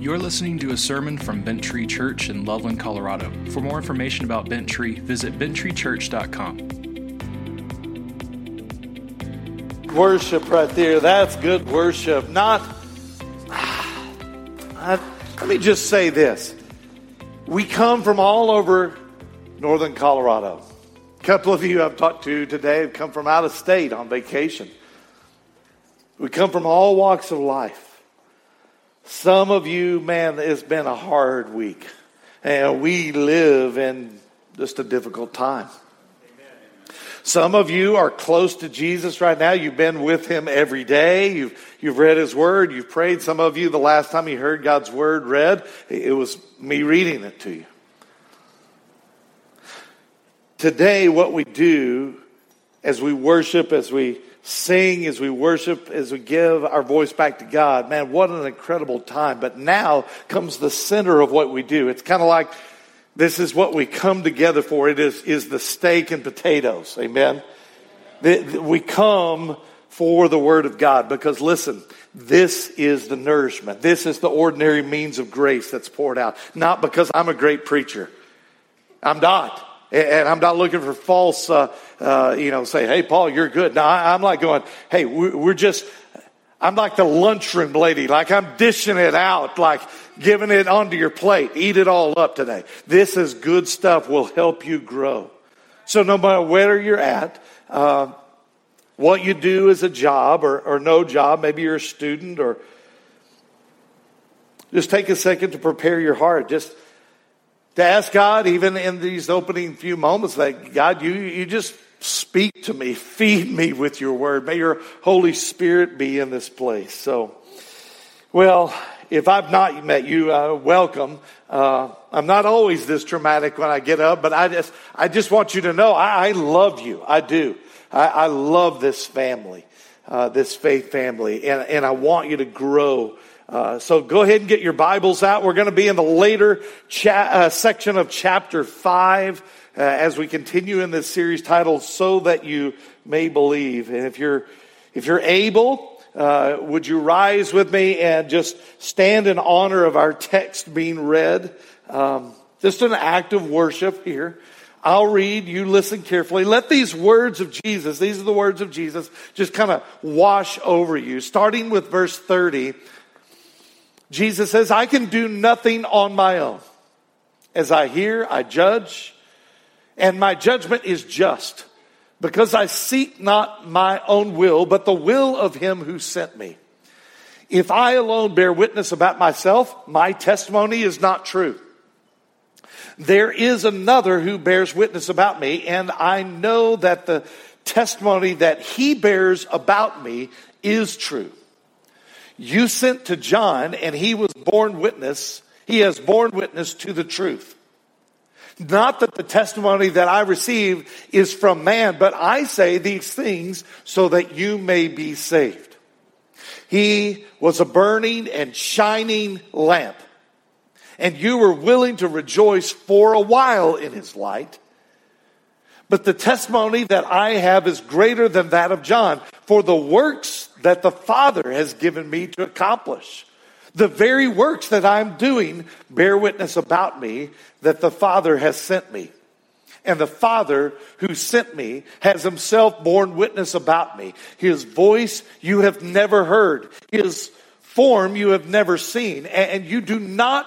You're listening to a sermon from Bent Tree Church in Loveland, Colorado. For more information about Bent Tree, visit benttreechurch.com. Worship right there. That's good worship. Not, I, let me just say this. We come from all over northern Colorado. A couple of you I've talked to today have come from out of state on vacation. We come from all walks of life. Some of you, man, it's been a hard week. And we live in just a difficult time. Some of you are close to Jesus right now. You've been with him every day. You've, you've read his word. You've prayed. Some of you, the last time you heard God's word read, it was me reading it to you. Today, what we do as we worship, as we sing, as we worship, as we give our voice back to God. Man, what an incredible time. But now comes the center of what we do. It's kind of like this is what we come together for. It is, is the steak and potatoes. Amen. We come for the word of God because listen, this is the nourishment. This is the ordinary means of grace that's poured out. Not because I'm a great preacher. I'm not. And I'm not looking for false, uh, uh, you know, say, hey, Paul, you're good. No, I'm like going, hey, we're just, I'm like the lunchroom lady. Like I'm dishing it out, like giving it onto your plate. Eat it all up today. This is good stuff will help you grow. So no matter where you're at, uh, what you do as a job or, or no job, maybe you're a student or just take a second to prepare your heart. Just to ask God, even in these opening few moments, that God, you, you just speak to me, feed me with your word. May your Holy Spirit be in this place. So, well, if I've not met you, uh, welcome. Uh, I'm not always this dramatic when I get up, but I just, I just want you to know I, I love you. I do. I, I love this family, uh, this faith family, and, and I want you to grow uh, so go ahead and get your Bibles out. We're going to be in the later cha- uh, section of chapter 5 uh, as we continue in this series titled So That You May Believe. And if you're, if you're able, uh, would you rise with me and just stand in honor of our text being read? Um, just an act of worship here. I'll read, you listen carefully. Let these words of Jesus, these are the words of Jesus, just kind of wash over you. Starting with verse 30, Jesus says, I can do nothing on my own. As I hear, I judge, and my judgment is just, because I seek not my own will, but the will of him who sent me. If I alone bear witness about myself, my testimony is not true. There is another who bears witness about me, and I know that the testimony that he bears about me is true. You sent to John, and he was born witness. He has borne witness to the truth. Not that the testimony that I receive is from man, but I say these things so that you may be saved. He was a burning and shining lamp, and you were willing to rejoice for a while in his light. But the testimony that I have is greater than that of John. For the works that the Father has given me to accomplish, the very works that I'm doing bear witness about me that the Father has sent me. And the Father who sent me has himself borne witness about me. His voice you have never heard. His form you have never seen. And you do not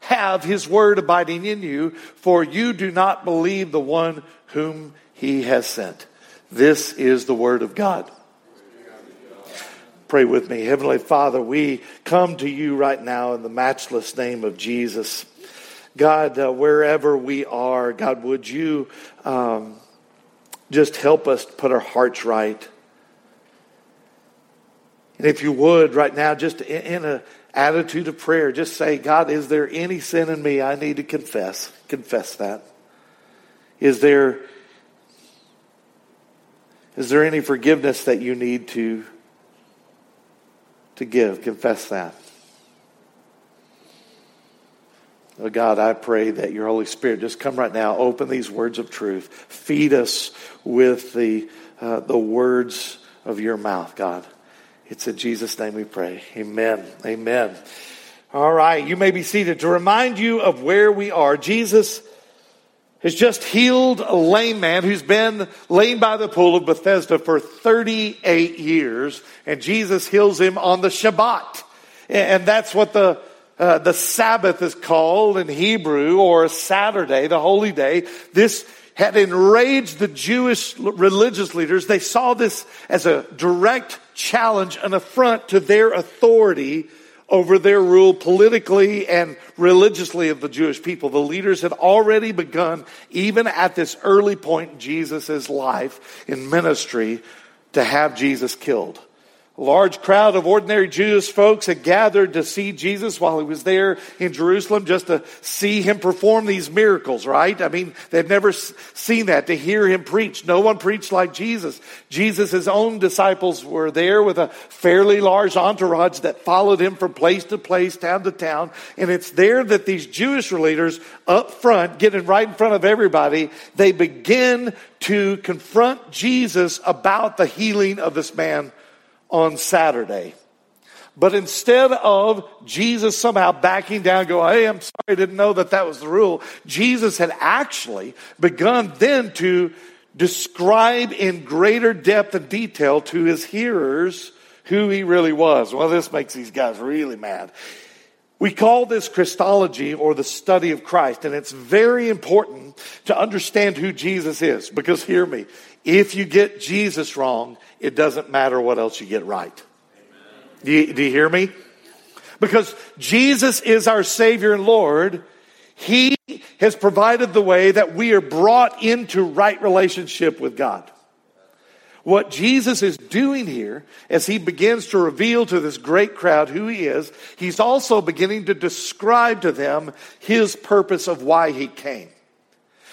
have his word abiding in you, for you do not believe the one whom he has sent. This is the word of God. Pray with me. Heavenly Father, we come to you right now in the matchless name of Jesus. God, uh, wherever we are, God, would you um, just help us put our hearts right? And if you would, right now, just in an attitude of prayer, just say, God, is there any sin in me I need to confess? Confess that. Is there, is there any forgiveness that you need to, to give? Confess that. Oh God, I pray that your Holy Spirit just come right now, open these words of truth, feed us with the, uh, the words of your mouth, God. It's in Jesus' name we pray. Amen. Amen. All right, you may be seated. To remind you of where we are, Jesus has just healed a lame man who's been laying by the pool of Bethesda for 38 years, and Jesus heals him on the Shabbat. And that's what the uh, the Sabbath is called in Hebrew, or Saturday, the holy day. This had enraged the Jewish religious leaders. They saw this as a direct challenge, an affront to their authority over their rule politically and religiously of the Jewish people. The leaders had already begun, even at this early point in Jesus' life in ministry, to have Jesus killed. A large crowd of ordinary Jewish folks had gathered to see Jesus while he was there in Jerusalem just to see him perform these miracles, right? I mean, they'd never seen that, to hear him preach. No one preached like Jesus. Jesus' own disciples were there with a fairly large entourage that followed him from place to place, town to town. And it's there that these Jewish leaders up front, getting right in front of everybody, they begin to confront Jesus about the healing of this man on Saturday. But instead of Jesus somehow backing down, go, hey, I'm sorry, I didn't know that that was the rule. Jesus had actually begun then to describe in greater depth and detail to his hearers who he really was. Well, this makes these guys really mad. We call this Christology or the study of Christ, and it's very important to understand who Jesus is because hear me, if you get Jesus wrong, it doesn't matter what else you get right. Do you, do you hear me? Because Jesus is our Savior and Lord. He has provided the way that we are brought into right relationship with God. What Jesus is doing here as he begins to reveal to this great crowd who he is, he's also beginning to describe to them his purpose of why he came.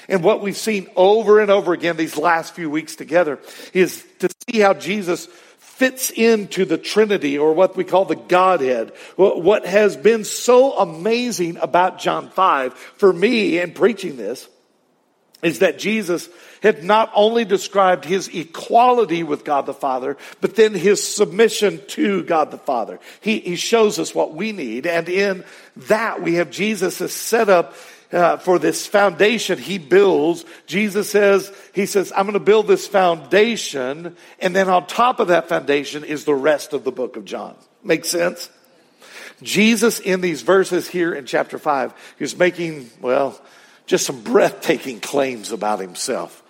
And what we've seen over and over again these last few weeks together is to see how Jesus fits into the Trinity or what we call the Godhead. What has been so amazing about John 5 for me in preaching this is that Jesus had not only described his equality with God the Father, but then his submission to God the Father. He, he shows us what we need. And in that we have Jesus set up uh, for this foundation he builds. Jesus says, he says, I'm going to build this foundation. And then on top of that foundation is the rest of the book of John. Make sense? Jesus in these verses here in chapter five is making, well, just some breathtaking claims about himself.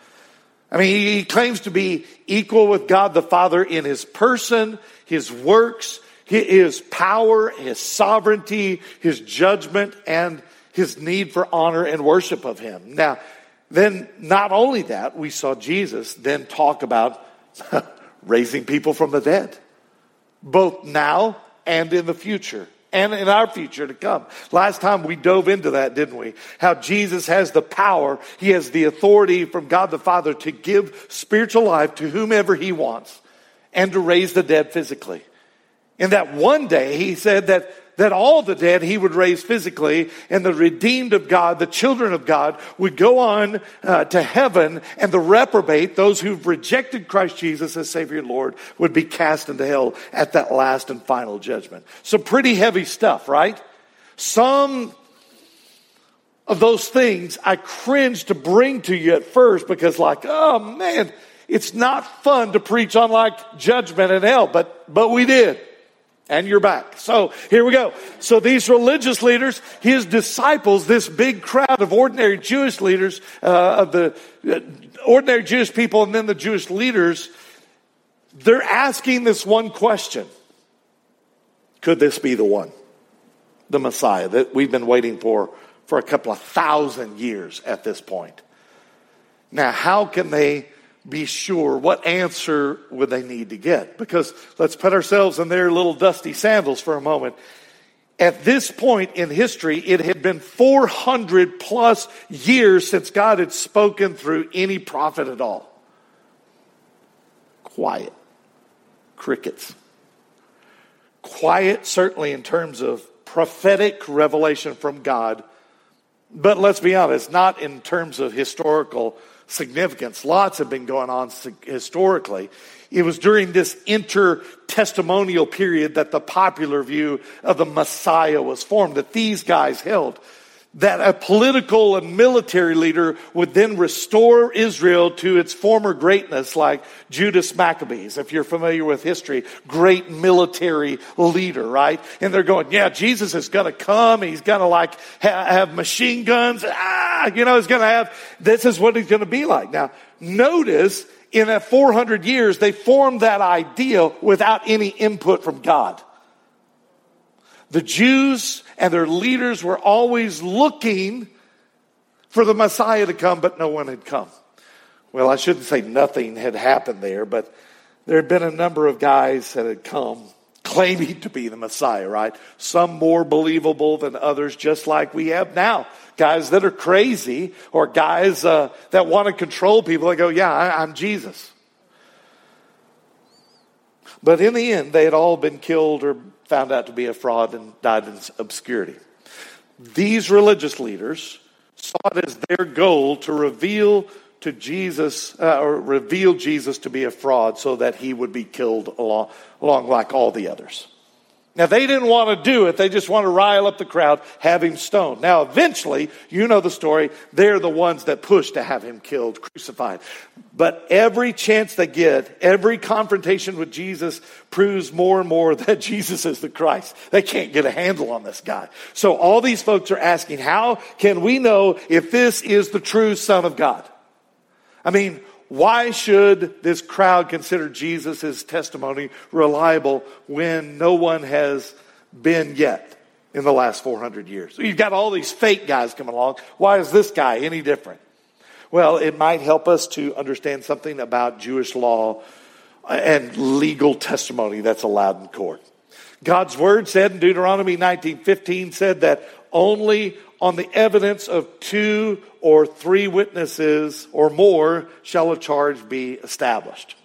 I mean, he claims to be equal with God the Father in his person, his works, his power, his sovereignty, his judgment, and his need for honor and worship of him. Now, then not only that, we saw Jesus then talk about raising people from the dead, both now and in the future and in our future to come. Last time we dove into that, didn't we? How Jesus has the power, He has the authority from God the Father to give spiritual life to whomever He wants and to raise the dead physically. And that one day He said that that all the dead he would raise physically and the redeemed of God, the children of God would go on uh, to heaven and the reprobate, those who've rejected Christ Jesus as Savior and Lord would be cast into hell at that last and final judgment. So pretty heavy stuff, right? Some of those things I cringe to bring to you at first because like, oh man, it's not fun to preach on like judgment and hell, but, but we did. And you're back. So here we go. So these religious leaders, his disciples, this big crowd of ordinary Jewish leaders, uh, of the uh, ordinary Jewish people and then the Jewish leaders, they're asking this one question. Could this be the one? The Messiah that we've been waiting for for a couple of thousand years at this point. Now, how can they be sure what answer would they need to get. Because let's put ourselves in their little dusty sandals for a moment. At this point in history it had been 400 plus years since god had spoken through any prophet at all. Quiet. Crickets. Quiet certainly in terms of prophetic revelation from god. But let's be honest, not in terms of historical significance. Lots have been going on historically. It was during this intertestamental period that the popular view of the Messiah was formed, that these guys held that a political and military leader would then restore Israel to its former greatness, like Judas Maccabees, if you're familiar with history, great military leader, right? And they're going, yeah, Jesus is going to come. He's going to like ha- have machine guns. Ah, you know, he's going to have, this is what he's going to be like. Now, notice in that 400 years, they formed that idea without any input from God. The Jews and their leaders were always looking for the Messiah to come, but no one had come. Well, I shouldn't say nothing had happened there, but there had been a number of guys that had come claiming to be the Messiah, right? Some more believable than others, just like we have now. Guys that are crazy or guys uh, that want to control people. They go, yeah, I, I'm Jesus. But in the end, they had all been killed or found out to be a fraud and died in obscurity. These religious leaders saw it as their goal to reveal to Jesus, uh, or reveal Jesus to be a fraud so that he would be killed along, along like all the others. Now, they didn't want to do it. They just want to rile up the crowd, have him stoned. Now, eventually, you know the story. They're the ones that push to have him killed, crucified. But every chance they get, every confrontation with Jesus proves more and more that Jesus is the Christ. They can't get a handle on this guy. So all these folks are asking, how can we know if this is the true Son of God? I mean, why should this crowd consider Jesus' testimony reliable when no one has been yet in the last 400 years? You've got all these fake guys coming along. Why is this guy any different? Well, it might help us to understand something about Jewish law and legal testimony that's allowed in court. God's word said in Deuteronomy 19:15 said that only on the evidence of two or three witnesses or more shall a charge be established.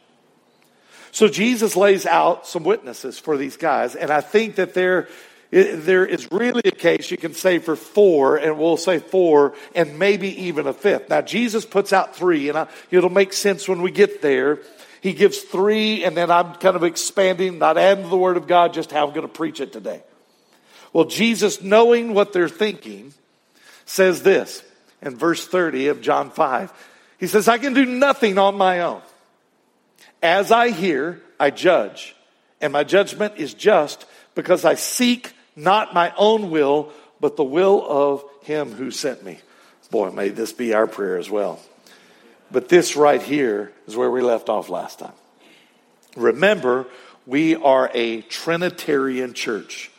So Jesus lays out some witnesses for these guys, and I think that there, there is really a case you can say for four, and we'll say four, and maybe even a fifth. Now, Jesus puts out three, and I, it'll make sense when we get there. He gives three, and then I'm kind of expanding, not adding to the Word of God, just how I'm going to preach it today. Well, Jesus, knowing what they're thinking, says this in verse 30 of John 5. He says, I can do nothing on my own. As I hear, I judge, and my judgment is just because I seek not my own will, but the will of him who sent me. Boy, may this be our prayer as well. But this right here is where we left off last time. Remember, we are a Trinitarian church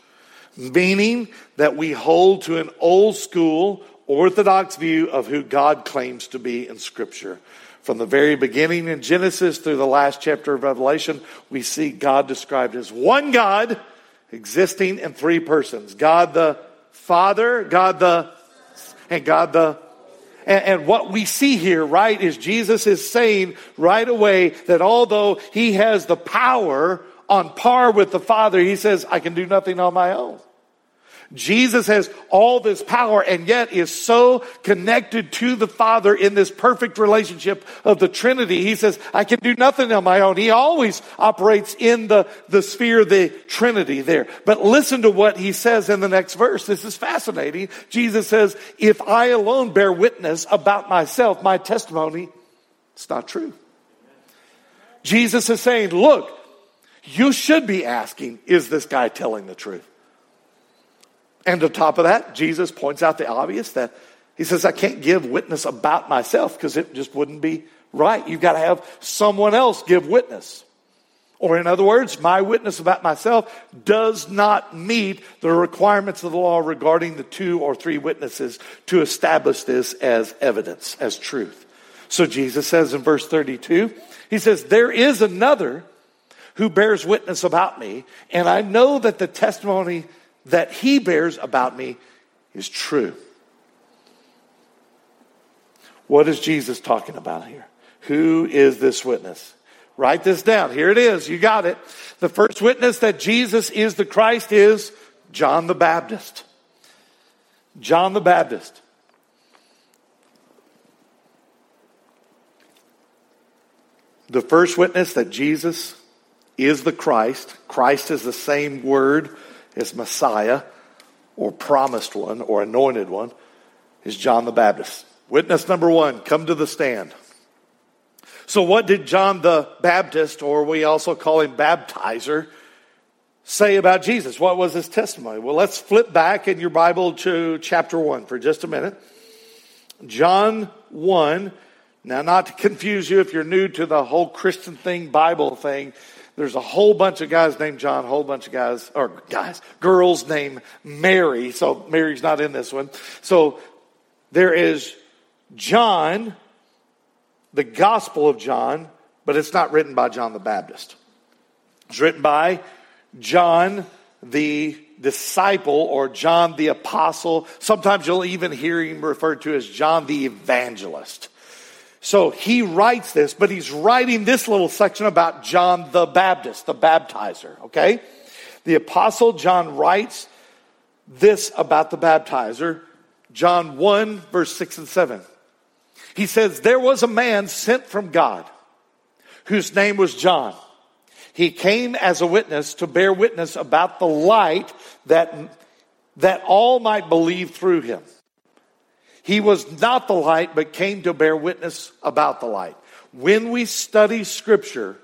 meaning that we hold to an old school, orthodox view of who God claims to be in Scripture. From the very beginning in Genesis through the last chapter of Revelation, we see God described as one God existing in three persons God the Father, God the, and God the and, what we see here, right, is Jesus is saying right away that although he has the power on par with the Father, he says, I can do nothing on my own. Jesus has all this power and yet is so connected to the Father in this perfect relationship of the Trinity. He says, I can do nothing on my own. He always operates in the, the sphere of the Trinity there. But listen to what he says in the next verse. This is fascinating. Jesus says, if I alone bear witness about myself, my testimony, it's not true. Jesus is saying, look, you should be asking, is this guy telling the truth? And on top of that, Jesus points out the obvious that he says, I can't give witness about myself because it just wouldn't be right. You've got to have someone else give witness. Or, in other words, my witness about myself does not meet the requirements of the law regarding the two or three witnesses to establish this as evidence, as truth. So, Jesus says in verse 32, He says, There is another who bears witness about me, and I know that the testimony that he bears about me is true. What is Jesus talking about here? Who is this witness? Write this down. Here it is. You got it. The first witness that Jesus is the Christ is John the Baptist. John the Baptist. The first witness that Jesus is the Christ, Christ is the same word as Messiah or promised one or anointed one, is John the Baptist. Witness number one, come to the stand. So, what did John the Baptist, or we also call him baptizer, say about Jesus? What was his testimony? Well, let's flip back in your Bible to chapter 1 for just a minute. John 1. Now, not to confuse you if you're new to the whole Christian thing, Bible thing, there's a whole bunch of guys named John, a whole bunch of guys, or guys, girls named Mary. So Mary's not in this one. So there is John, the Gospel of John, but it's not written by John the Baptist. It's written by John the disciple or John the apostle. Sometimes you'll even hear him referred to as John the evangelist. So he writes this, but he's writing this little section about John the Baptist, the baptizer, okay? The apostle John writes this about the baptizer, John 1, verse 6 and 7. He says, There was a man sent from God whose name was John. He came as a witness to bear witness about the light that, that all might believe through him. He was not the light, but came to bear witness about the light. When we study scripture,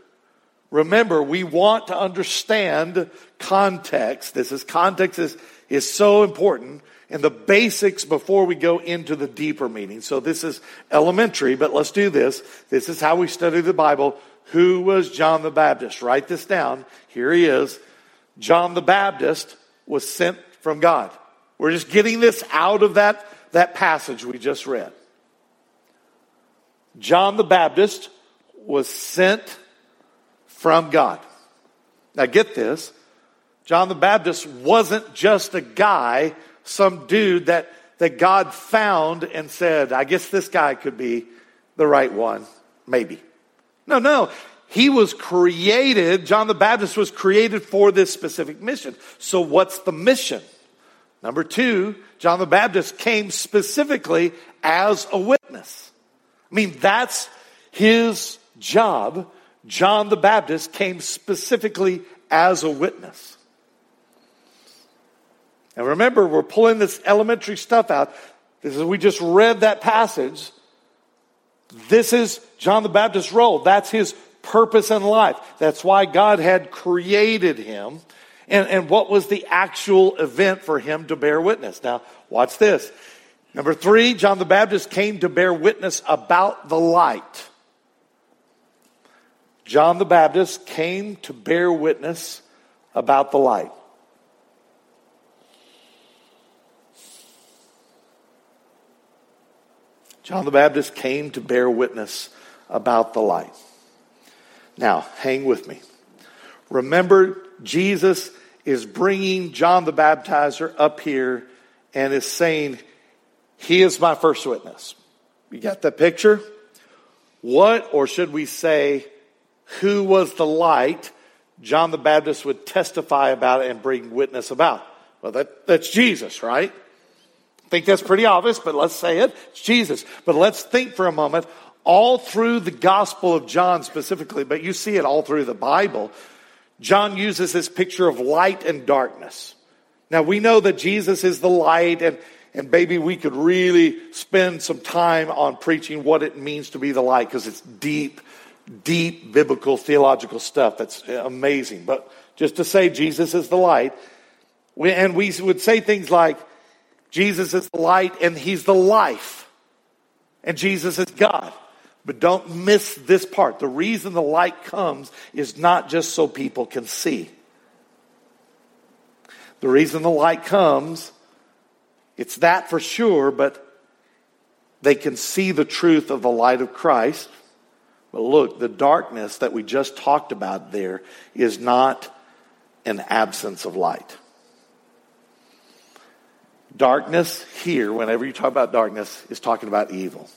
remember, we want to understand context. This is context is, is so important and the basics before we go into the deeper meaning. So this is elementary, but let's do this. This is how we study the Bible. Who was John the Baptist? Write this down. Here he is. John the Baptist was sent from God. We're just getting this out of that that passage we just read. John the Baptist was sent from God. Now get this. John the Baptist wasn't just a guy, some dude that, that God found and said, I guess this guy could be the right one. Maybe. No, no. He was created, John the Baptist was created for this specific mission. So what's the mission? Number two, John the Baptist came specifically as a witness. I mean, that's his job. John the Baptist came specifically as a witness. And remember, we're pulling this elementary stuff out. This is, we just read that passage. This is John the Baptist's role. That's his purpose in life. That's why God had created him and, and what was the actual event for him to bear witness. Now, watch this. Number three, John the Baptist came to bear witness about the light. John the Baptist came to bear witness about the light. John the Baptist came to bear witness about the light. Now, hang with me. Remember, Jesus is bringing John the Baptizer up here and is saying, He is my first witness. You got the picture? What, or should we say, who was the light John the Baptist would testify about and bring witness about? Well, that, that's Jesus, right? I think that's pretty obvious, but let's say it. It's Jesus. But let's think for a moment. All through the Gospel of John specifically, but you see it all through the Bible, John uses this picture of light and darkness. Now we know that Jesus is the light and, and maybe we could really spend some time on preaching what it means to be the light because it's deep, deep biblical theological stuff that's amazing. But just to say Jesus is the light, we, and we would say things like Jesus is the light and he's the life and Jesus is God. But don't miss this part. The reason the light comes is not just so people can see. The reason the light comes, it's that for sure, but they can see the truth of the light of Christ. But look, the darkness that we just talked about there is not an absence of light. Darkness here, whenever you talk about darkness, is talking about evil,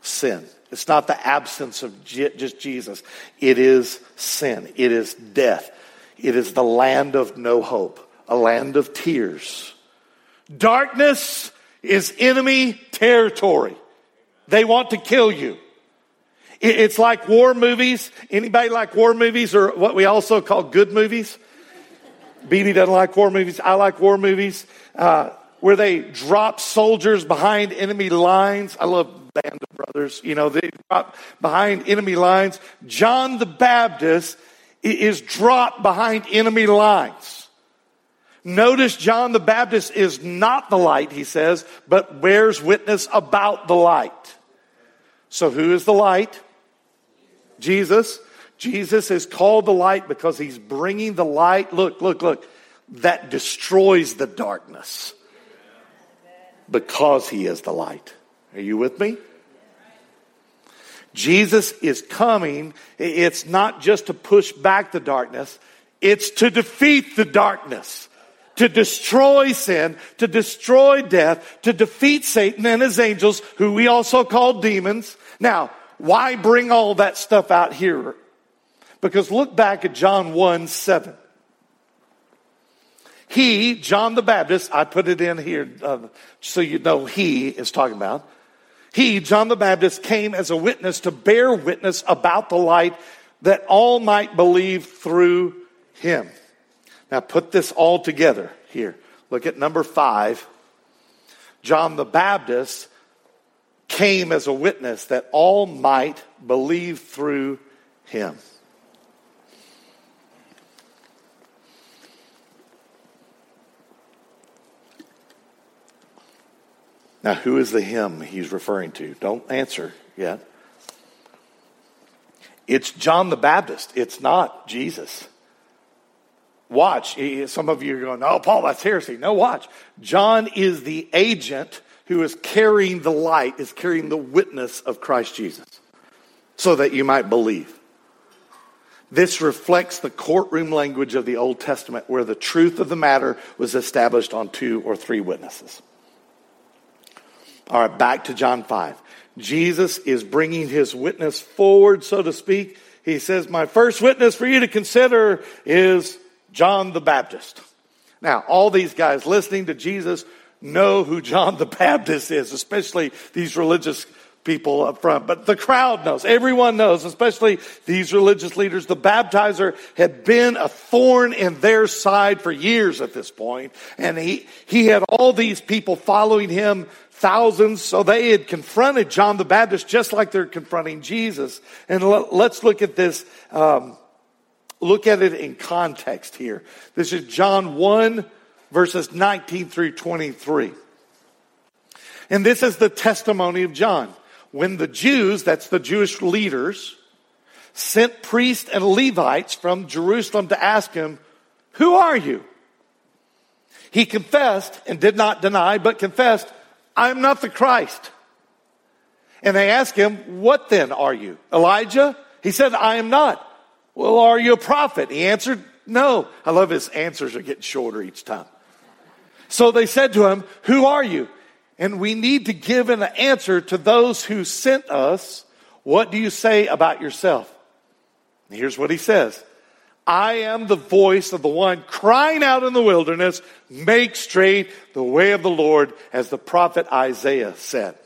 sin. It's not the absence of just Jesus. It is sin. It is death. It is the land of no hope, a land of tears. Darkness is enemy territory. They want to kill you. It's like war movies. Anybody like war movies or what we also call good movies? Beatty doesn't like war movies. I like war movies. Uh, where they drop soldiers behind enemy lines. I love Band of Brothers. You know, they drop behind enemy lines. John the Baptist is dropped behind enemy lines. Notice John the Baptist is not the light, he says, but bears witness about the light. So who is the light? Jesus. Jesus is called the light because he's bringing the light. Look, look, look. That destroys the darkness because he is the light. Are you with me? Jesus is coming. It's not just to push back the darkness, it's to defeat the darkness, to destroy sin, to destroy death, to defeat Satan and his angels, who we also call demons. Now, why bring all that stuff out here? Because look back at John 1 7. He, John the Baptist, I put it in here uh, so you know he is talking about. He, John the Baptist, came as a witness to bear witness about the light that all might believe through him. Now put this all together here. Look at number five. John the Baptist came as a witness that all might believe through him. Now, who is the him he's referring to? Don't answer yet. It's John the Baptist. It's not Jesus. Watch. Some of you are going, oh, Paul, that's heresy. No, watch. John is the agent who is carrying the light, is carrying the witness of Christ Jesus so that you might believe. This reflects the courtroom language of the Old Testament where the truth of the matter was established on two or three witnesses. All right, back to John 5. Jesus is bringing his witness forward, so to speak. He says, My first witness for you to consider is John the Baptist. Now, all these guys listening to Jesus know who John the Baptist is, especially these religious people up front. But the crowd knows. Everyone knows, especially these religious leaders. The baptizer had been a thorn in their side for years at this point, And he, he had all these people following him thousands. So they had confronted John the Baptist just like they're confronting Jesus. And let's look at this. Um, look at it in context here. This is John 1 verses 19 through 23. And this is the testimony of John. When the Jews, that's the Jewish leaders, sent priests and Levites from Jerusalem to ask him, Who are you? He confessed and did not deny, but confessed, I'm not the Christ. And they asked him, What then are you? Elijah? He said, I am not. Well, are you a prophet? He answered, No. I love his answers are getting shorter each time. So they said to him, Who are you? And we need to give an answer to those who sent us. What do you say about yourself? And here's what he says I am the voice of the one crying out in the wilderness, make straight the way of the Lord, as the prophet Isaiah said.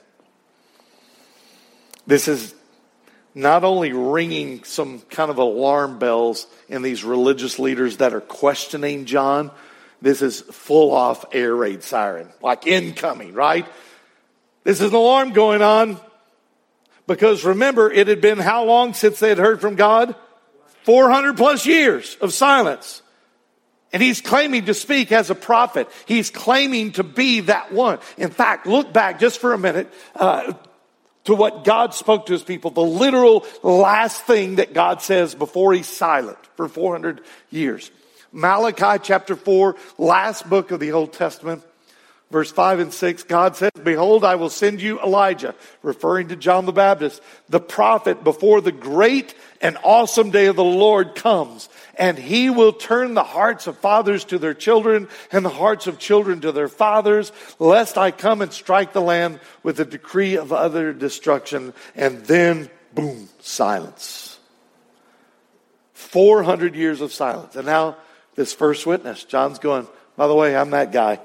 This is not only ringing some kind of alarm bells in these religious leaders that are questioning John, this is full off air raid siren, like incoming, right? This is an alarm going on because remember, it had been how long since they had heard from God? 400 plus years of silence. And he's claiming to speak as a prophet. He's claiming to be that one. In fact, look back just for a minute uh, to what God spoke to his people, the literal last thing that God says before he's silent for 400 years. Malachi chapter 4, last book of the Old Testament. Verse 5 and 6, God says, Behold, I will send you Elijah, referring to John the Baptist, the prophet, before the great and awesome day of the Lord comes. And he will turn the hearts of fathers to their children and the hearts of children to their fathers, lest I come and strike the land with a decree of utter destruction. And then, boom, silence. 400 years of silence. And now, this first witness, John's going, by the way, I'm that guy.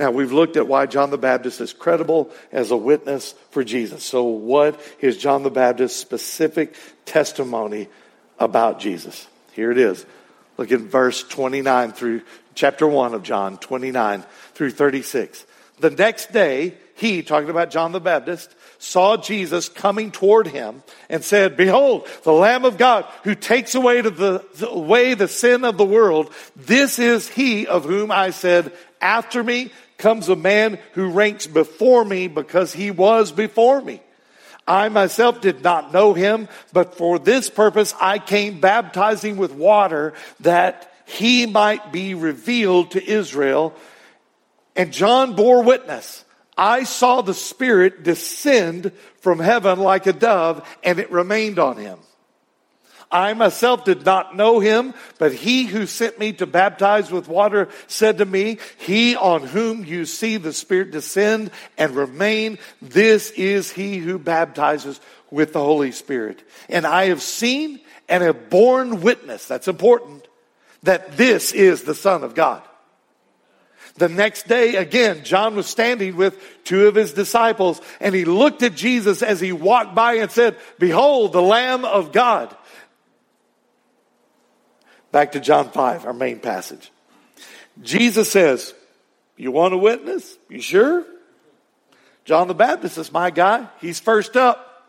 Now, we've looked at why John the Baptist is credible as a witness for Jesus. So, what is John the Baptist's specific testimony about Jesus? Here it is. Look at verse 29 through chapter 1 of John, 29 through 36. The next day, he, talking about John the Baptist, saw Jesus coming toward him and said, Behold, the Lamb of God who takes away, the, away the sin of the world. This is he of whom I said, After me comes a man who ranks before me because he was before me. I myself did not know him, but for this purpose I came baptizing with water that he might be revealed to Israel. And John bore witness. I saw the Spirit descend from heaven like a dove, and it remained on him. I myself did not know him, but he who sent me to baptize with water said to me, He on whom you see the Spirit descend and remain, this is he who baptizes with the Holy Spirit. And I have seen and have borne witness, that's important, that this is the Son of God. The next day, again, John was standing with two of his disciples and he looked at Jesus as he walked by and said, Behold, the Lamb of God Back to John 5, our main passage. Jesus says, You want a witness? You sure? John the Baptist is my guy. He's first up.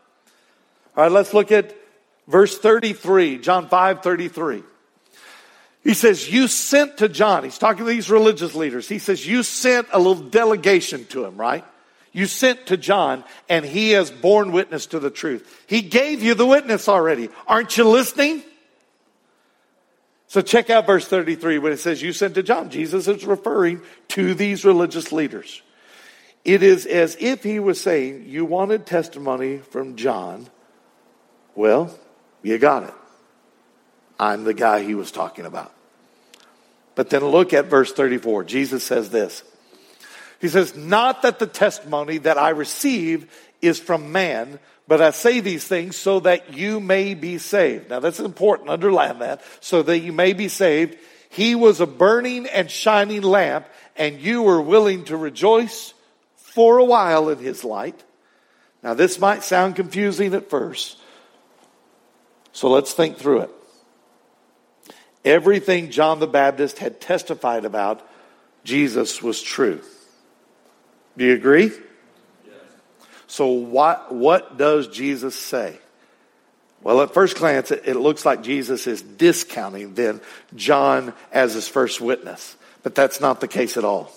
All right, let's look at verse 33, John 5 33. He says, You sent to John. He's talking to these religious leaders. He says, You sent a little delegation to him, right? You sent to John, and he has borne witness to the truth. He gave you the witness already. Aren't you listening? So check out verse 33 when it says, You sent to John. Jesus is referring to these religious leaders. It is as if he was saying, You wanted testimony from John. Well, you got it. I'm the guy he was talking about. But then look at verse 34. Jesus says this. He says, Not that the testimony that I receive is from man, but I say these things so that you may be saved. Now that's important. Underline that. So that you may be saved. He was a burning and shining lamp and you were willing to rejoice for a while in his light. Now this might sound confusing at first. So let's think through it. Everything John the Baptist had testified about Jesus was true. Do you agree? So what, what does Jesus say? Well, at first glance, it, it looks like Jesus is discounting then John as his first witness. But that's not the case at all.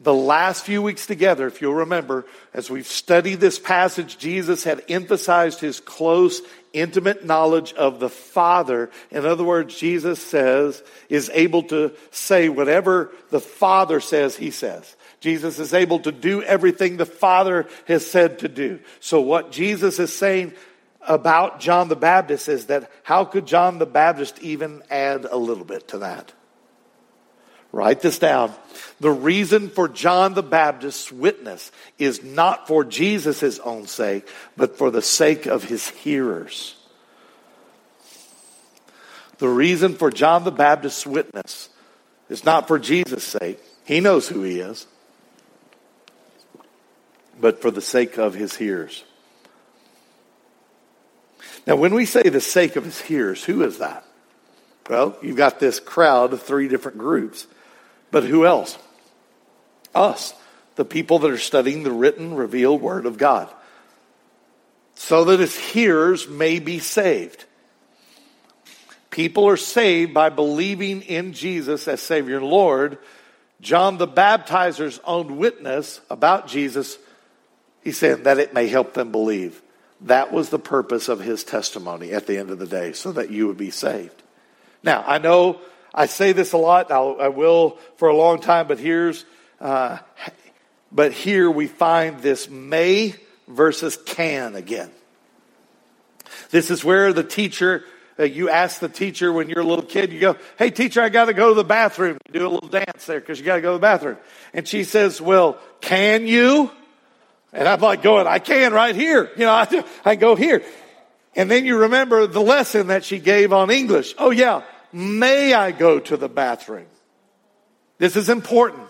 The last few weeks together, if you'll remember, as we've studied this passage, Jesus had emphasized his close, intimate knowledge of the Father. In other words, Jesus says, is able to say whatever the Father says he says. Jesus is able to do everything the Father has said to do. So what Jesus is saying about John the Baptist is that how could John the Baptist even add a little bit to that? Write this down. The reason for John the Baptist's witness is not for Jesus' own sake, but for the sake of his hearers. The reason for John the Baptist's witness is not for Jesus' sake. He knows who he is but for the sake of his hearers. Now, when we say the sake of his hearers, who is that? Well, you've got this crowd of three different groups, but who else? Us, the people that are studying the written, revealed Word of God, so that his hearers may be saved. People are saved by believing in Jesus as Savior and Lord. John the Baptizer's own witness about Jesus he said that it may help them believe. That was the purpose of his testimony at the end of the day, so that you would be saved. Now, I know I say this a lot, I'll, I will for a long time, but here's, uh, but here we find this may versus can again. This is where the teacher, uh, you ask the teacher when you're a little kid, you go, Hey, teacher, I got to go to the bathroom. You do a little dance there because you got to go to the bathroom. And she says, Well, can you? And I'm like going, I can right here. You know, I, I go here. And then you remember the lesson that she gave on English. Oh yeah, may I go to the bathroom? This is important.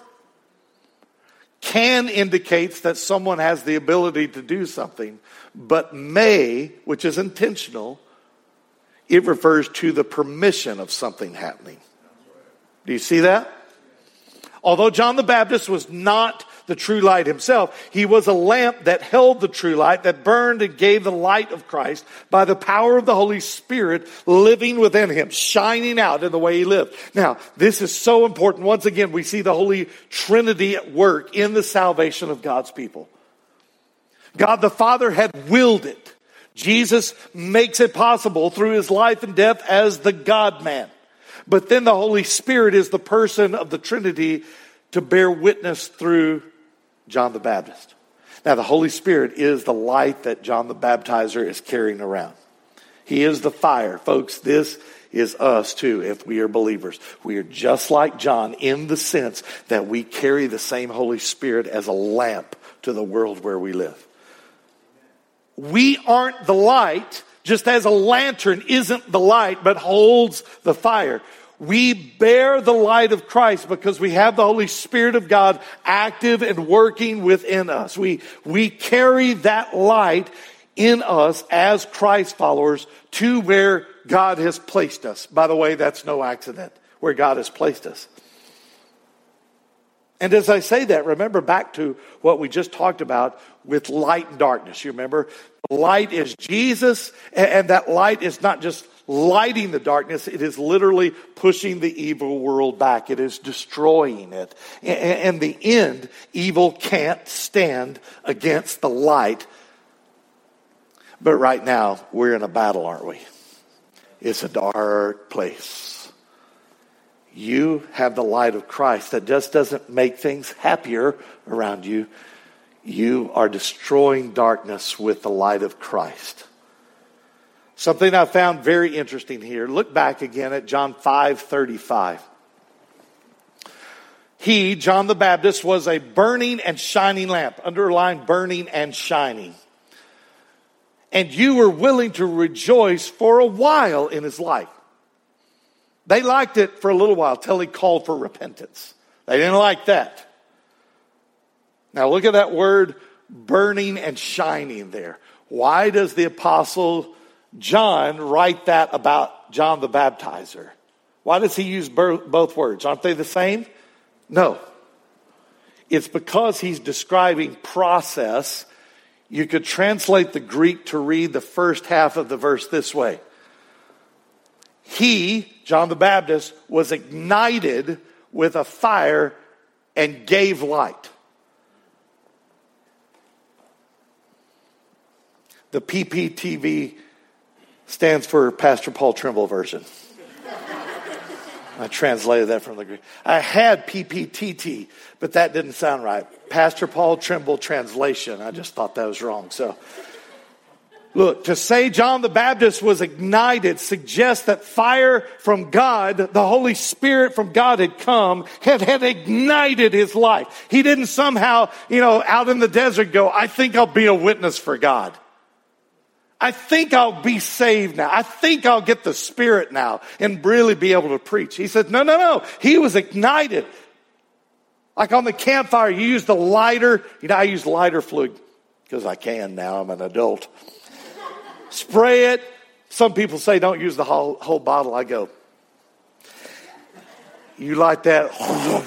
can indicates that someone has the ability to do something, but may, which is intentional, it refers to the permission of something happening. Do you see that? Although John the Baptist was not the true light himself, he was a lamp that held the true light, that burned and gave the light of Christ by the power of the Holy Spirit living within him, shining out in the way he lived. Now, this is so important. Once again, we see the Holy Trinity at work in the salvation of God's people. God the Father had willed it. Jesus makes it possible through his life and death as the God man. But then the Holy Spirit is the person of the Trinity to bear witness through John the Baptist. Now, the Holy Spirit is the light that John the Baptizer is carrying around. He is the fire. Folks, this is us too if we are believers. We are just like John in the sense that we carry the same Holy Spirit as a lamp to the world where we live. We aren't the light, just as a lantern isn't the light, but holds the fire. We bear the light of Christ because we have the Holy Spirit of God active and working within us. We, we carry that light in us as Christ followers to where God has placed us. By the way, that's no accident, where God has placed us. And as I say that, remember back to what we just talked about with light and darkness. You remember? Light is Jesus, and that light is not just lighting the darkness, it is literally pushing the evil world back. It is destroying it. And the end, evil can't stand against the light. But right now, we're in a battle, aren't we? It's a dark place. You have the light of Christ that just doesn't make things happier around you. You are destroying darkness with the light of Christ. Something I found very interesting here. Look back again at John 5 35. He, John the Baptist, was a burning and shining lamp. Underline burning and shining. And you were willing to rejoice for a while in his life. They liked it for a little while till he called for repentance. They didn't like that. Now look at that word burning and shining there. Why does the apostle John write that about John the Baptizer? Why does he use both words? Aren't they the same? No. It's because he's describing process. You could translate the Greek to read the first half of the verse this way He, John the Baptist, was ignited with a fire and gave light. The PPTV stands for Pastor Paul Trimble version. I translated that from the Greek. I had PPTT, but that didn't sound right. Pastor Paul Trimble translation. I just thought that was wrong. So, look, to say John the Baptist was ignited suggests that fire from God, the Holy Spirit from God had come, had, had ignited his life. He didn't somehow, you know, out in the desert go, I think I'll be a witness for God. I think I'll be saved now. I think I'll get the Spirit now and really be able to preach. He said, no, no, no. He was ignited. Like on the campfire, you use the lighter. You know, I use lighter fluid because I can now. I'm an adult. Spray it. Some people say don't use the whole, whole bottle. I go, you like that?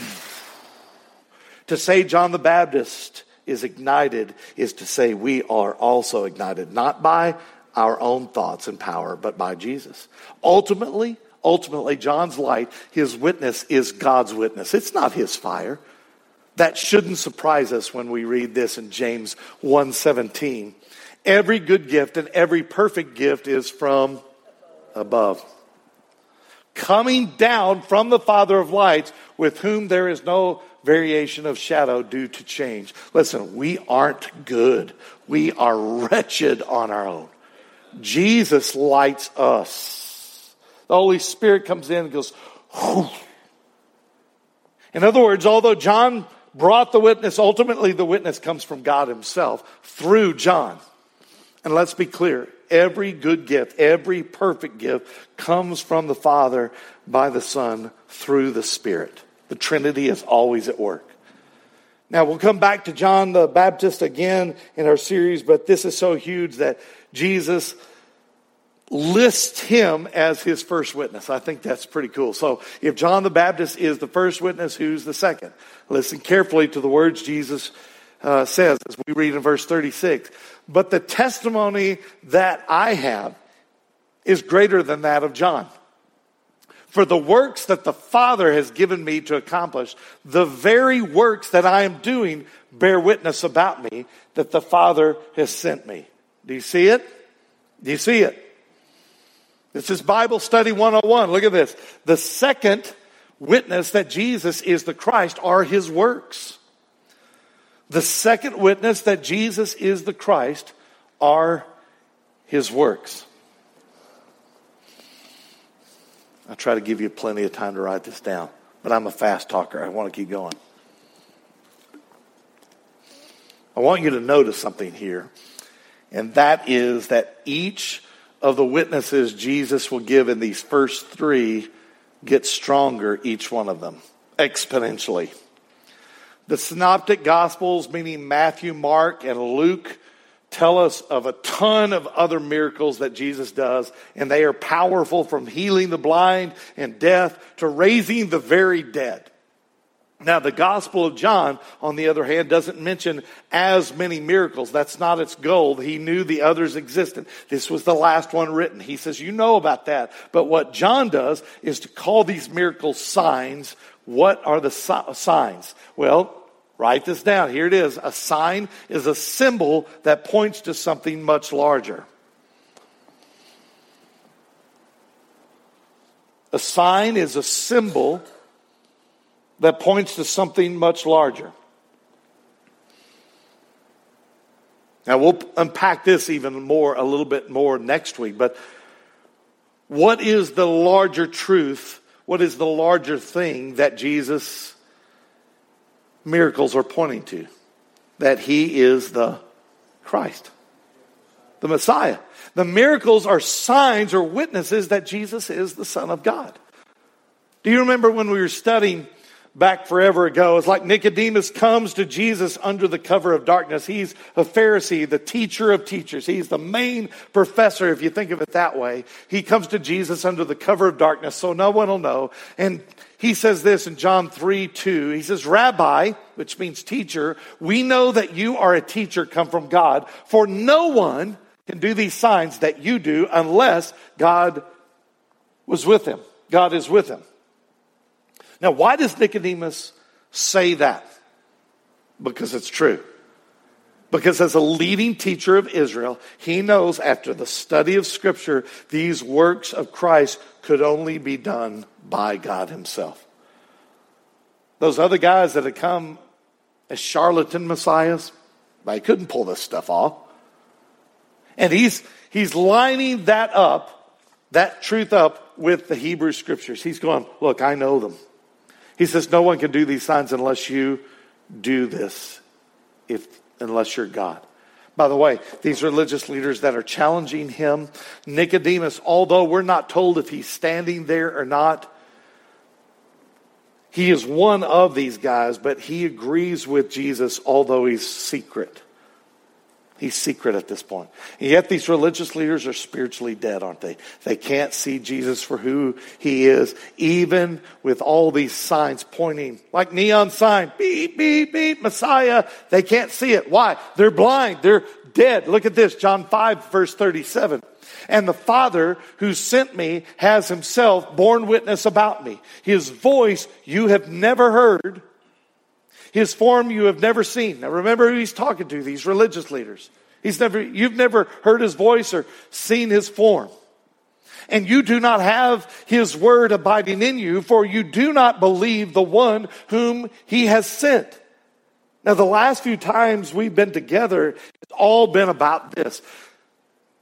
to say John the Baptist is ignited is to say we are also ignited, not by our own thoughts and power, but by Jesus. Ultimately, ultimately, John's light, his witness is God's witness. It's not his fire. That shouldn't surprise us when we read this in James 1:17. Every good gift and every perfect gift is from above. Coming down from the Father of lights, with whom there is no variation of shadow due to change. Listen, we aren't good. We are wretched on our own. Jesus lights us. The Holy Spirit comes in and goes, Whew. In other words, although John brought the witness, ultimately the witness comes from God Himself through John. And let's be clear every good gift, every perfect gift comes from the Father by the Son through the Spirit. The Trinity is always at work. Now, we'll come back to John the Baptist again in our series, but this is so huge that Jesus lists him as his first witness. I think that's pretty cool. So, if John the Baptist is the first witness, who's the second? Listen carefully to the words Jesus uh, says as we read in verse 36. But the testimony that I have is greater than that of John. For the works that the Father has given me to accomplish, the very works that I am doing bear witness about me that the Father has sent me. Do you see it? Do you see it? This is Bible Study 101. Look at this. The second witness that Jesus is the Christ are his works. The second witness that Jesus is the Christ are his works. I'll try to give you plenty of time to write this down, but I'm a fast talker. I want to keep going. I want you to notice something here, and that is that each of the witnesses Jesus will give in these first three gets stronger, each one of them, exponentially. The synoptic gospels, meaning Matthew, Mark, and Luke, tell us of a ton of other miracles that Jesus does, and they are powerful from healing the blind and deaf to raising the very dead. Now, the Gospel of John, on the other hand, doesn't mention as many miracles. That's not its goal. He knew the others existed. This was the last one written. He says, You know about that. But what John does is to call these miracles signs. What are the signs? Well, Write this down. Here it is. A sign is a symbol that points to something much larger. A sign is a symbol that points to something much larger. Now, we'll unpack this even more, a little bit more next week, but what is the larger truth? What is the larger thing that Jesus miracles are pointing to that he is the Christ, the Messiah. The miracles are signs or witnesses that Jesus is the Son of God. Do you remember when we were studying back forever ago? It's like Nicodemus comes to Jesus under the cover of darkness. He's a Pharisee, the teacher of teachers. He's the main professor, if you think of it that way. He comes to Jesus under the cover of darkness so no one will know. And he says this in John 3 2. He says, Rabbi, which means teacher, we know that you are a teacher come from God, for no one can do these signs that you do unless God was with him. God is with him. Now, why does Nicodemus say that? Because it's true. Because as a leading teacher of Israel, he knows after the study of Scripture, these works of Christ could only be done by God Himself. Those other guys that had come as charlatan messiahs, they couldn't pull this stuff off. And he's, he's lining that up, that truth up with the Hebrew Scriptures. He's going, Look, I know them. He says, No one can do these signs unless you do this. If unless you're God. By the way, these religious leaders that are challenging him, Nicodemus, although we're not told if he's standing there or not, he is one of these guys, but he agrees with Jesus, although he's secret. He's secret at this point. And yet these religious leaders are spiritually dead, aren't they? They can't see Jesus for who he is, even with all these signs pointing, like neon sign, beep, beep, beep, Messiah. They can't see it. Why? They're blind. They're dead. Look at this, John 5, verse 37. And the Father who sent me has himself borne witness about me. His voice you have never heard his form you have never seen. Now remember who he's talking to, these religious leaders. He's never, you've never heard his voice or seen his form. And you do not have his word abiding in you, for you do not believe the one whom he has sent. Now, the last few times we've been together, it's all been about this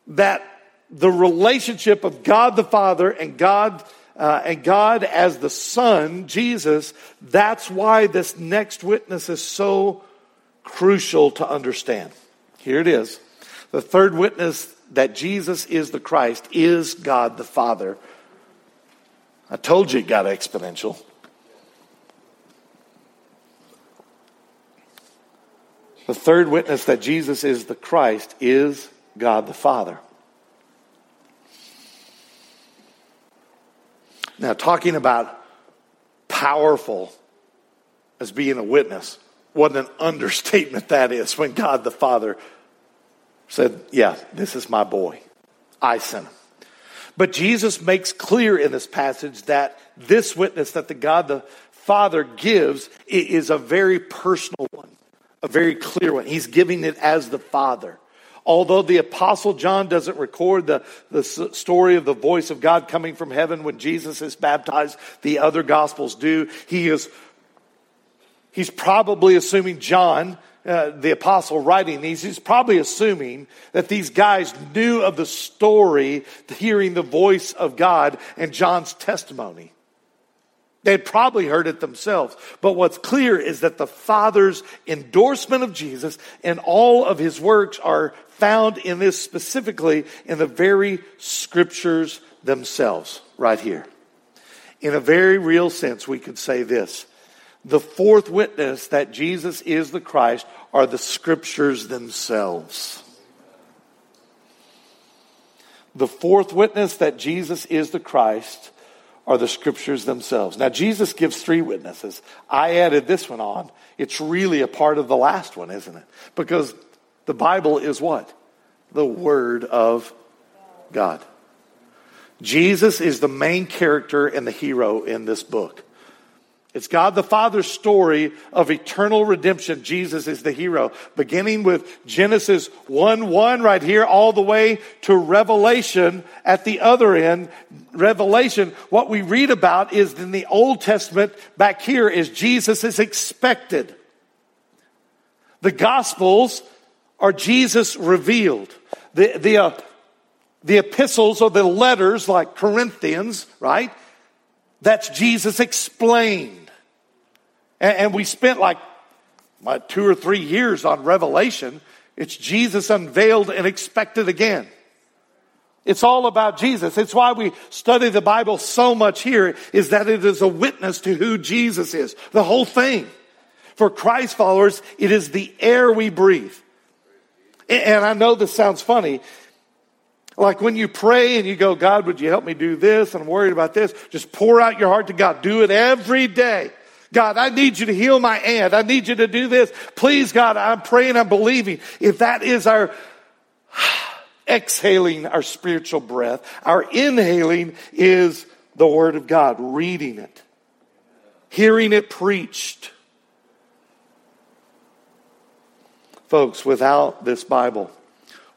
that the relationship of God the Father and God uh, and God as the Son, Jesus, that's why this next witness is so crucial to understand. Here it is. The third witness that Jesus is the Christ is God the Father. I told you it got exponential. The third witness that Jesus is the Christ is God the Father. Now, talking about powerful as being a witness, what an understatement that is when God the Father said, Yeah, this is my boy. I sent him. But Jesus makes clear in this passage that this witness that the God the Father gives is a very personal one, a very clear one. He's giving it as the Father. Although the Apostle John doesn't record the, the story of the voice of God coming from heaven when Jesus is baptized, the other Gospels do. He is, he's probably assuming John uh, the apostle writing these, he's probably assuming that these guys knew of the story, hearing the voice of God and John's testimony. They'd probably heard it themselves. But what's clear is that the Father's endorsement of Jesus and all of his works are found in this specifically in the very scriptures themselves, right here. In a very real sense, we could say this the fourth witness that Jesus is the Christ are the scriptures themselves. The fourth witness that Jesus is the Christ are the scriptures themselves. Now, Jesus gives three witnesses. I added this one on. It's really a part of the last one, isn't it? Because the Bible is what? The Word of God. Jesus is the main character and the hero in this book. It's God the Father's story of eternal redemption. Jesus is the hero, beginning with Genesis 1 1 right here, all the way to Revelation at the other end. Revelation, what we read about is in the Old Testament back here is Jesus is expected. The Gospels are Jesus revealed. The, the, uh, the epistles or the letters like Corinthians, right? That's Jesus explained. And, and we spent like what, two or three years on Revelation. It's Jesus unveiled and expected again. It's all about Jesus. It's why we study the Bible so much here is that it is a witness to who Jesus is. The whole thing. For Christ followers, it is the air we breathe. And I know this sounds funny, like when you pray and you go, God, would you help me do this? I'm worried about this. Just pour out your heart to God. Do it every day. God, I need you to heal my aunt. I need you to do this. Please, God, I'm praying, I'm believing. If that is our exhaling our spiritual breath, our inhaling is the Word of God, reading it, hearing it preached. Folks, without this Bible,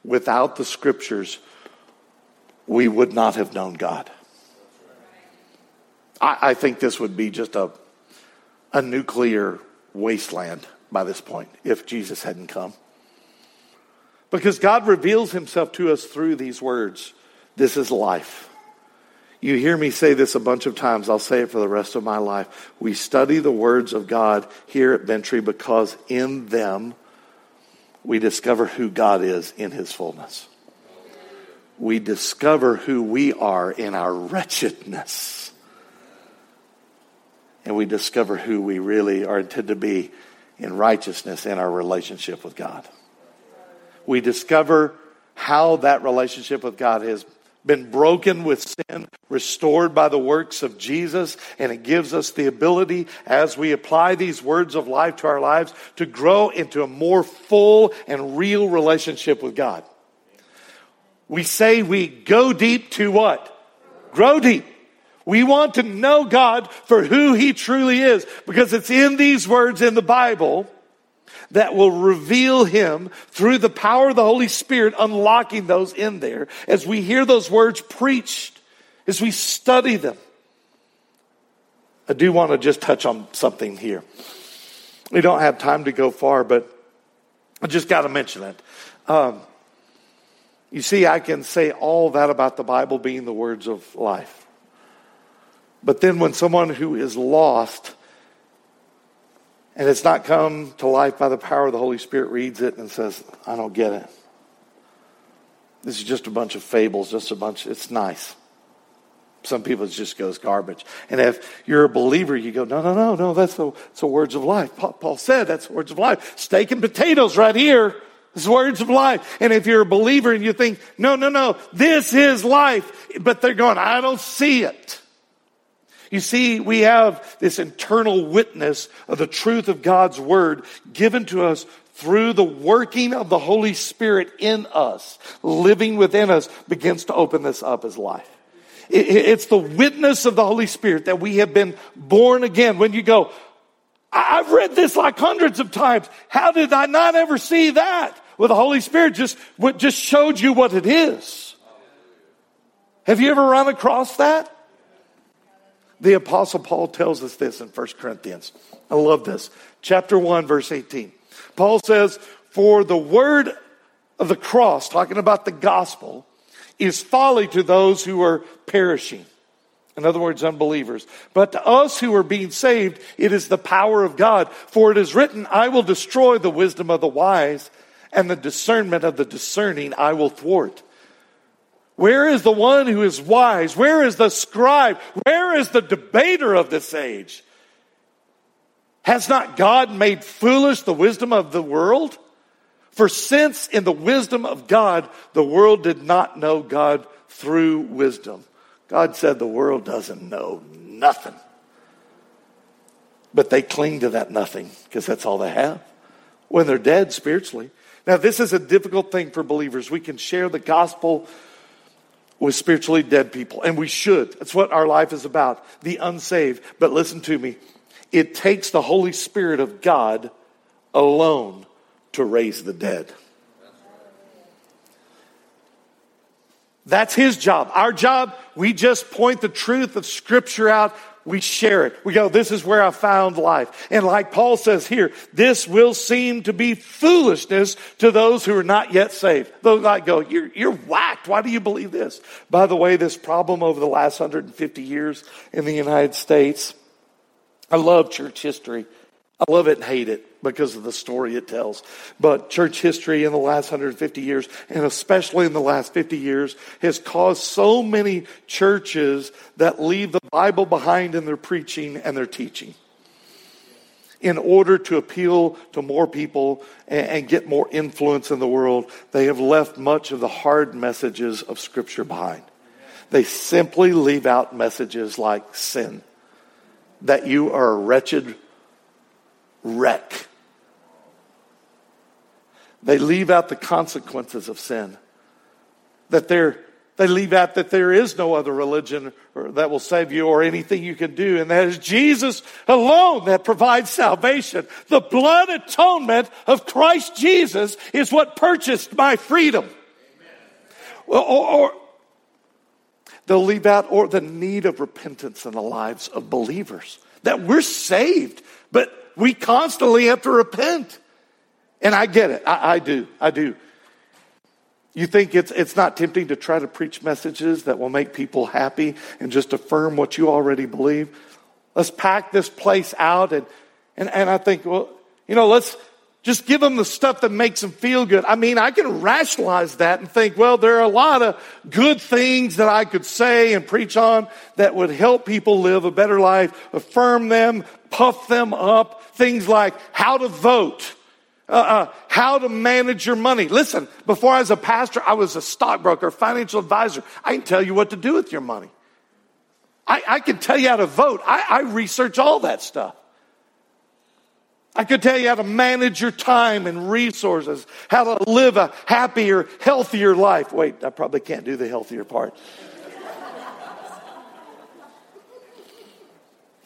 without the Scriptures, we would not have known God. I, I think this would be just a, a nuclear wasteland by this point if Jesus hadn't come. Because God reveals himself to us through these words. This is life. You hear me say this a bunch of times. I'll say it for the rest of my life. We study the words of God here at Bent Tree because in them we discover who God is in his fullness we discover who we are in our wretchedness. And we discover who we really are intended to be in righteousness in our relationship with God. We discover how that relationship with God has been broken with sin, restored by the works of Jesus, and it gives us the ability, as we apply these words of life to our lives, to grow into a more full and real relationship with God. We say we go deep to what? Grow deep. We want to know God for who He truly is because it's in these words in the Bible that will reveal Him through the power of the Holy Spirit, unlocking those in there as we hear those words preached, as we study them. I do want to just touch on something here. We don't have time to go far, but I just got to mention it. Um, you see, I can say all that about the Bible being the words of life. But then when someone who is lost and it's not come to life by the power of the Holy Spirit reads it and says, I don't get it. This is just a bunch of fables, just a bunch, it's nice. Some people it just goes garbage. And if you're a believer, you go, no, no, no, no, that's the, that's the words of life. Paul said that's words of life. Steak and potatoes right here. It's words of life. And if you're a believer and you think, no, no, no, this is life, but they're going, I don't see it. You see, we have this internal witness of the truth of God's word given to us through the working of the Holy Spirit in us, living within us, begins to open this up as life. It's the witness of the Holy Spirit that we have been born again. When you go, I've read this like hundreds of times. How did I not ever see that? Well, the Holy Spirit just, just showed you what it is. Have you ever run across that? The apostle Paul tells us this in 1 Corinthians. I love this. Chapter 1, verse 18. Paul says, for the word of the cross, talking about the gospel, is folly to those who are perishing. In other words, unbelievers. But to us who are being saved, it is the power of God. For it is written, I will destroy the wisdom of the wise and the discernment of the discerning I will thwart. Where is the one who is wise? Where is the scribe? Where is the debater of this age? Has not God made foolish the wisdom of the world? For since in the wisdom of God, the world did not know God through wisdom. God said the world doesn't know nothing. But they cling to that nothing because that's all they have when they're dead spiritually. Now, this is a difficult thing for believers. We can share the gospel with spiritually dead people, and we should. That's what our life is about the unsaved. But listen to me it takes the Holy Spirit of God alone to raise the dead. That's his job. Our job, we just point the truth of Scripture out we share it. We go, this is where I found life. And like Paul says here, this will seem to be foolishness to those who are not yet saved. Those I go, you're, you're whacked. Why do you believe this? By the way, this problem over the last 150 years in the United States, I love church history. I love it and hate it because of the story it tells. But church history in the last 150 years, and especially in the last 50 years, has caused so many churches that leave the Bible behind in their preaching and their teaching in order to appeal to more people and, get more influence in the world, they have left much of the hard messages of Scripture behind. They simply leave out messages like sin, that you are a wretched wreck they leave out the consequences of sin. That they're, they leave out that there is no other religion that will save you or anything you can do. And that is Jesus alone that provides salvation. The blood atonement of Christ Jesus is what purchased my freedom. Or, or, they'll leave out or the need of repentance in the lives of believers. That we're saved, but we constantly have to repent. And I get it. I, I do. I do. You think it's, it's not tempting to try to preach messages that will make people happy and just affirm what you already believe? Let's pack this place out. And, and, and I think, well, you know, let's just give them the stuff that makes them feel good. I mean, I can rationalize that and think, well, there are a lot of good things that I could say and preach on that would help people live a better life, affirm them, puff them up. Things like how to vote uh, uh, how to manage your money. Listen, before I was a pastor, I was a stockbroker, financial advisor. I can tell you what to do with your money. I, I can tell you how to vote. I, I research all that stuff. I could tell you how to manage your time and resources, how to live a happier, healthier life. Wait, I probably can't do the healthier part.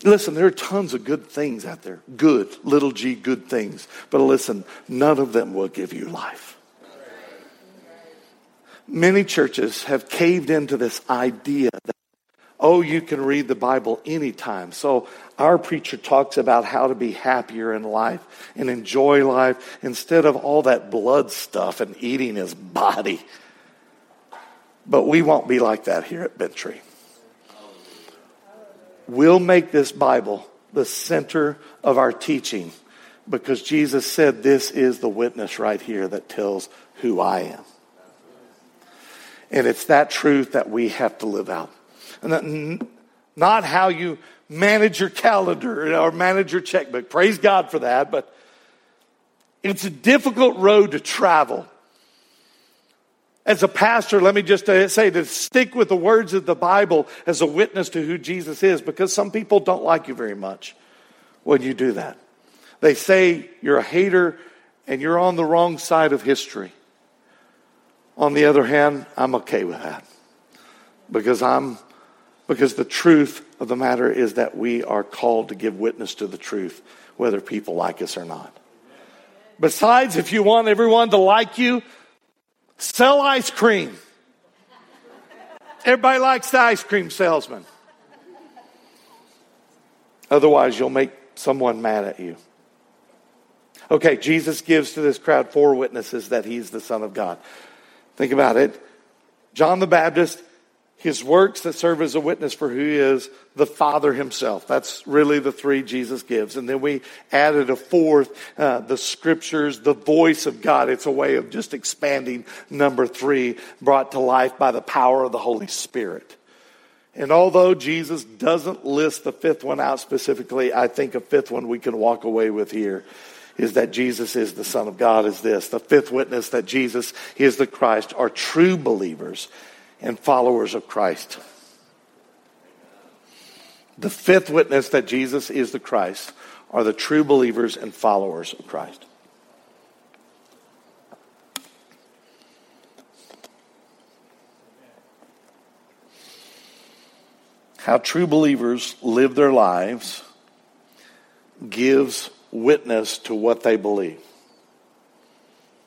Listen, there are tons of good things out there. Good, little g, good things. But listen, none of them will give you life. Many churches have caved into this idea that, oh, you can read the Bible anytime. So our preacher talks about how to be happier in life and enjoy life instead of all that blood stuff and eating his body. But we won't be like that here at Bent Tree. We'll make this Bible the center of our teaching because Jesus said, This is the witness right here that tells who I am. And it's that truth that we have to live out. And not how you manage your calendar or manage your checkbook. Praise God for that, but it's a difficult road to travel. As a pastor, let me just uh, say to stick with the words of the Bible as a witness to who Jesus is because some people don't like you very much when you do that. They say you're a hater and you're on the wrong side of history. On the other hand, I'm okay with that because I'm because the truth of the matter is that we are called to give witness to the truth, whether people like us or not. Besides, if you want everyone to like you, sell ice cream. Everybody likes the ice cream salesman. Otherwise, you'll make someone mad at you. Okay, Jesus gives to this crowd four witnesses that he's the Son of God. Think about it. John the Baptist his works that serve as a witness for who he is, the Father himself. That's really the three Jesus gives. And then we added a fourth, uh, the scriptures, the voice of God. It's a way of just expanding number three, brought to life by the power of the Holy Spirit. And although Jesus doesn't list the fifth one out specifically, I think a fifth one we can walk away with here is that Jesus is the Son of God is this. The fifth witness that Jesus is the Christ are true believers and followers of Christ. The fifth witness that Jesus is the Christ are the true believers and followers of Christ. How true believers live their lives gives witness to what they believe.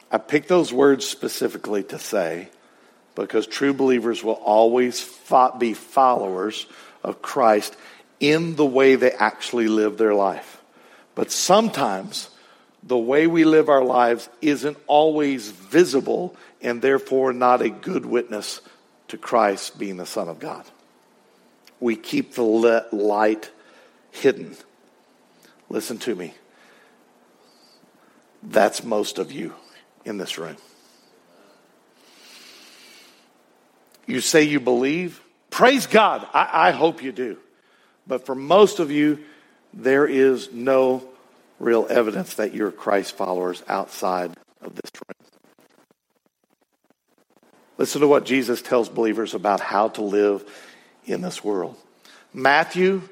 I picked those words specifically to say because true believers will always be followers of Christ in the way they actually live their life. But sometimes the way we live our lives isn't always visible and therefore not a good witness to Christ being the Son of God. We keep the light hidden. Listen to me. That's most of you in this room. You say you believe. Praise God. I, I hope you do. But for most of you, there is no real evidence that you're Christ followers outside of this room. Listen to what Jesus tells believers about how to live in this world. Matthew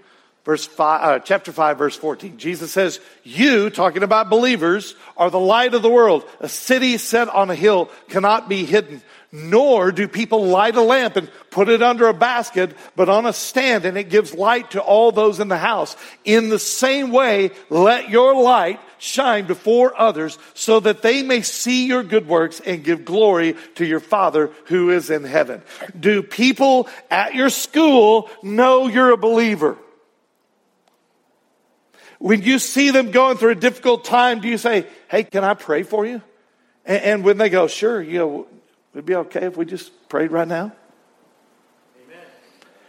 verse five, uh, chapter 5 verse 14 jesus says you talking about believers are the light of the world a city set on a hill cannot be hidden nor do people light a lamp and put it under a basket, but on a stand, and it gives light to all those in the house. In the same way, let your light shine before others so that they may see your good works and give glory to your Father who is in heaven. Do people at your school know you're a believer? When you see them going through a difficult time, do you say, Hey, can I pray for you? And, when they go, Sure, you know, would it be okay if we just prayed right now? Amen.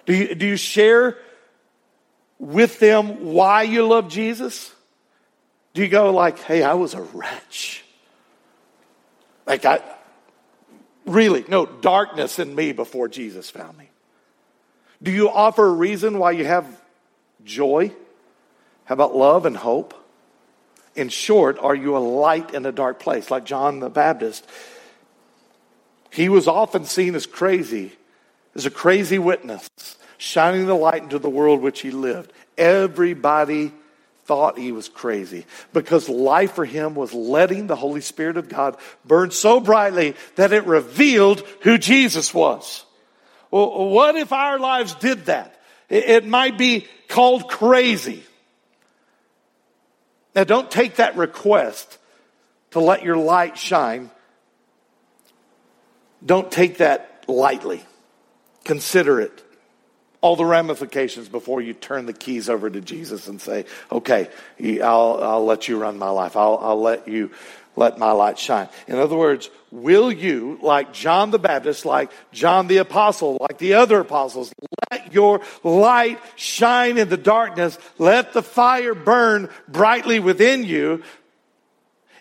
Do you, do you share with them why you love Jesus? Do you go like, hey, I was a wretch? Like, I really, no, darkness in me before Jesus found me. Do you offer a reason why you have joy? How about love and hope? In short, are you a light in a dark place like John the Baptist? He was often seen as crazy, as a crazy witness, shining the light into the world which he lived. Everybody thought he was crazy because life for him was letting the Holy Spirit of God burn so brightly that it revealed who Jesus was. Well, what if our lives did that? It might be called crazy. Now, don't take that request to let your light shine don't take that lightly. Consider it. All the ramifications before you turn the keys over to Jesus and say, okay, I'll, I'll let you run my life. I'll, I'll let you let my light shine. In other words, will you, like John the Baptist, like John the Apostle, like the other apostles, let your light shine in the darkness, let the fire burn brightly within you,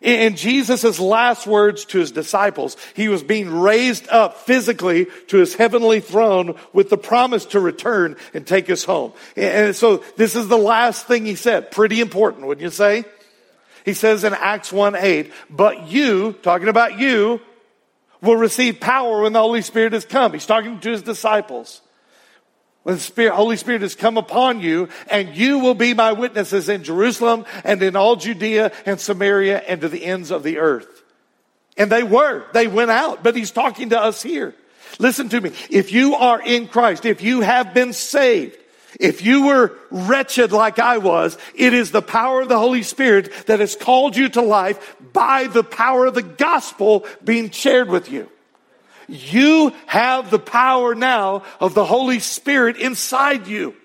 In Jesus' last words to his disciples, he was being raised up physically to his heavenly throne with the promise to return and take us home. And so this is the last thing he said. Pretty important, wouldn't you say? He says in Acts 1 8, but you, talking about you, will receive power when the Holy Spirit has come. He's talking to his disciples. The Spirit, Holy Spirit has come upon you, and you will be my witnesses in Jerusalem and in all Judea and Samaria and to the ends of the earth. And they were. They went out. But he's talking to us here. Listen to me. If you are in Christ, if you have been saved, if you were wretched like I was, it is the power of the Holy Spirit that has called you to life by the power of the gospel being shared with you. You have the power now of the Holy Spirit inside you.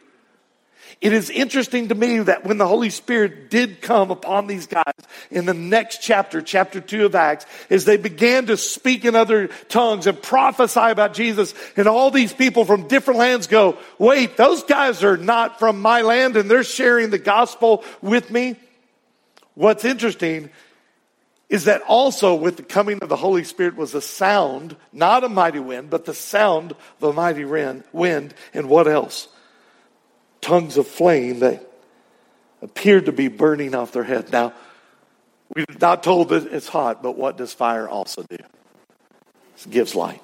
It is interesting to me that when the Holy Spirit did come upon these guys in the next chapter, chapter 2 of Acts, as they began to speak in other tongues and prophesy about Jesus, and all these people from different lands go, wait, those guys are not from my land and they're sharing the gospel with me. What's interesting is that also with the coming of the Holy Spirit was a sound, not a mighty wind, but the sound of a mighty wind. And what else? Tongues of flame that appeared to be burning off their head. Now, we're not told that it's hot, but what does fire also do? It gives light.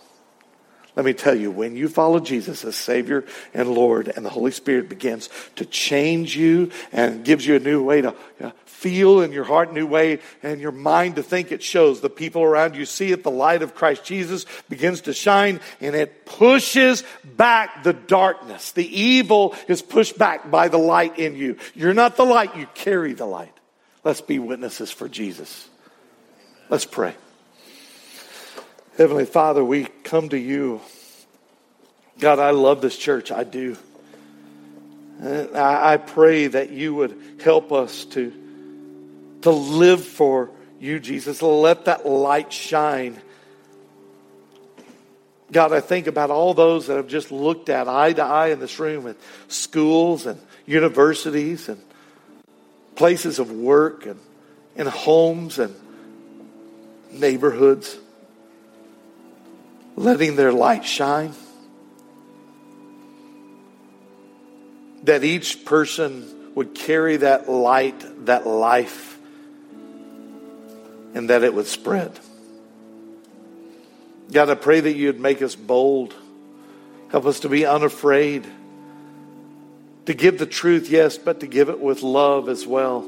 Let me tell you, when you follow Jesus as Savior and Lord, and the Holy Spirit begins to change you and gives you a new way to feel in your heart, new way, and your mind to think, it shows the people around you see it. The light of Christ Jesus begins to shine, and it pushes back the darkness. The evil is pushed back by the light in you. You're not the light, you carry the light. Let's be witnesses for Jesus. Let's pray. Heavenly Father, we come to you. God, I love this church. I do. And I pray that you would help us to, to live for you, Jesus. Let that light shine. God, I think about all those that have just looked at eye to eye in this room at schools and universities and places of work and in homes and neighborhoods letting their light shine. That each person would carry that light, that life, and that it would spread. God, I pray that you'd make us bold. Help us to be unafraid. To give the truth, yes, but to give it with love as well.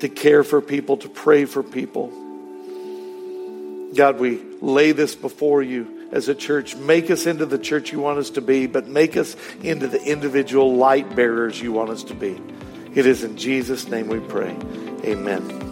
To care for people, to pray for people. God, we lay this before you as a church. Make us into the church you want us to be, but make us into the individual light bearers you want us to be. It is in Jesus' name we pray. Amen.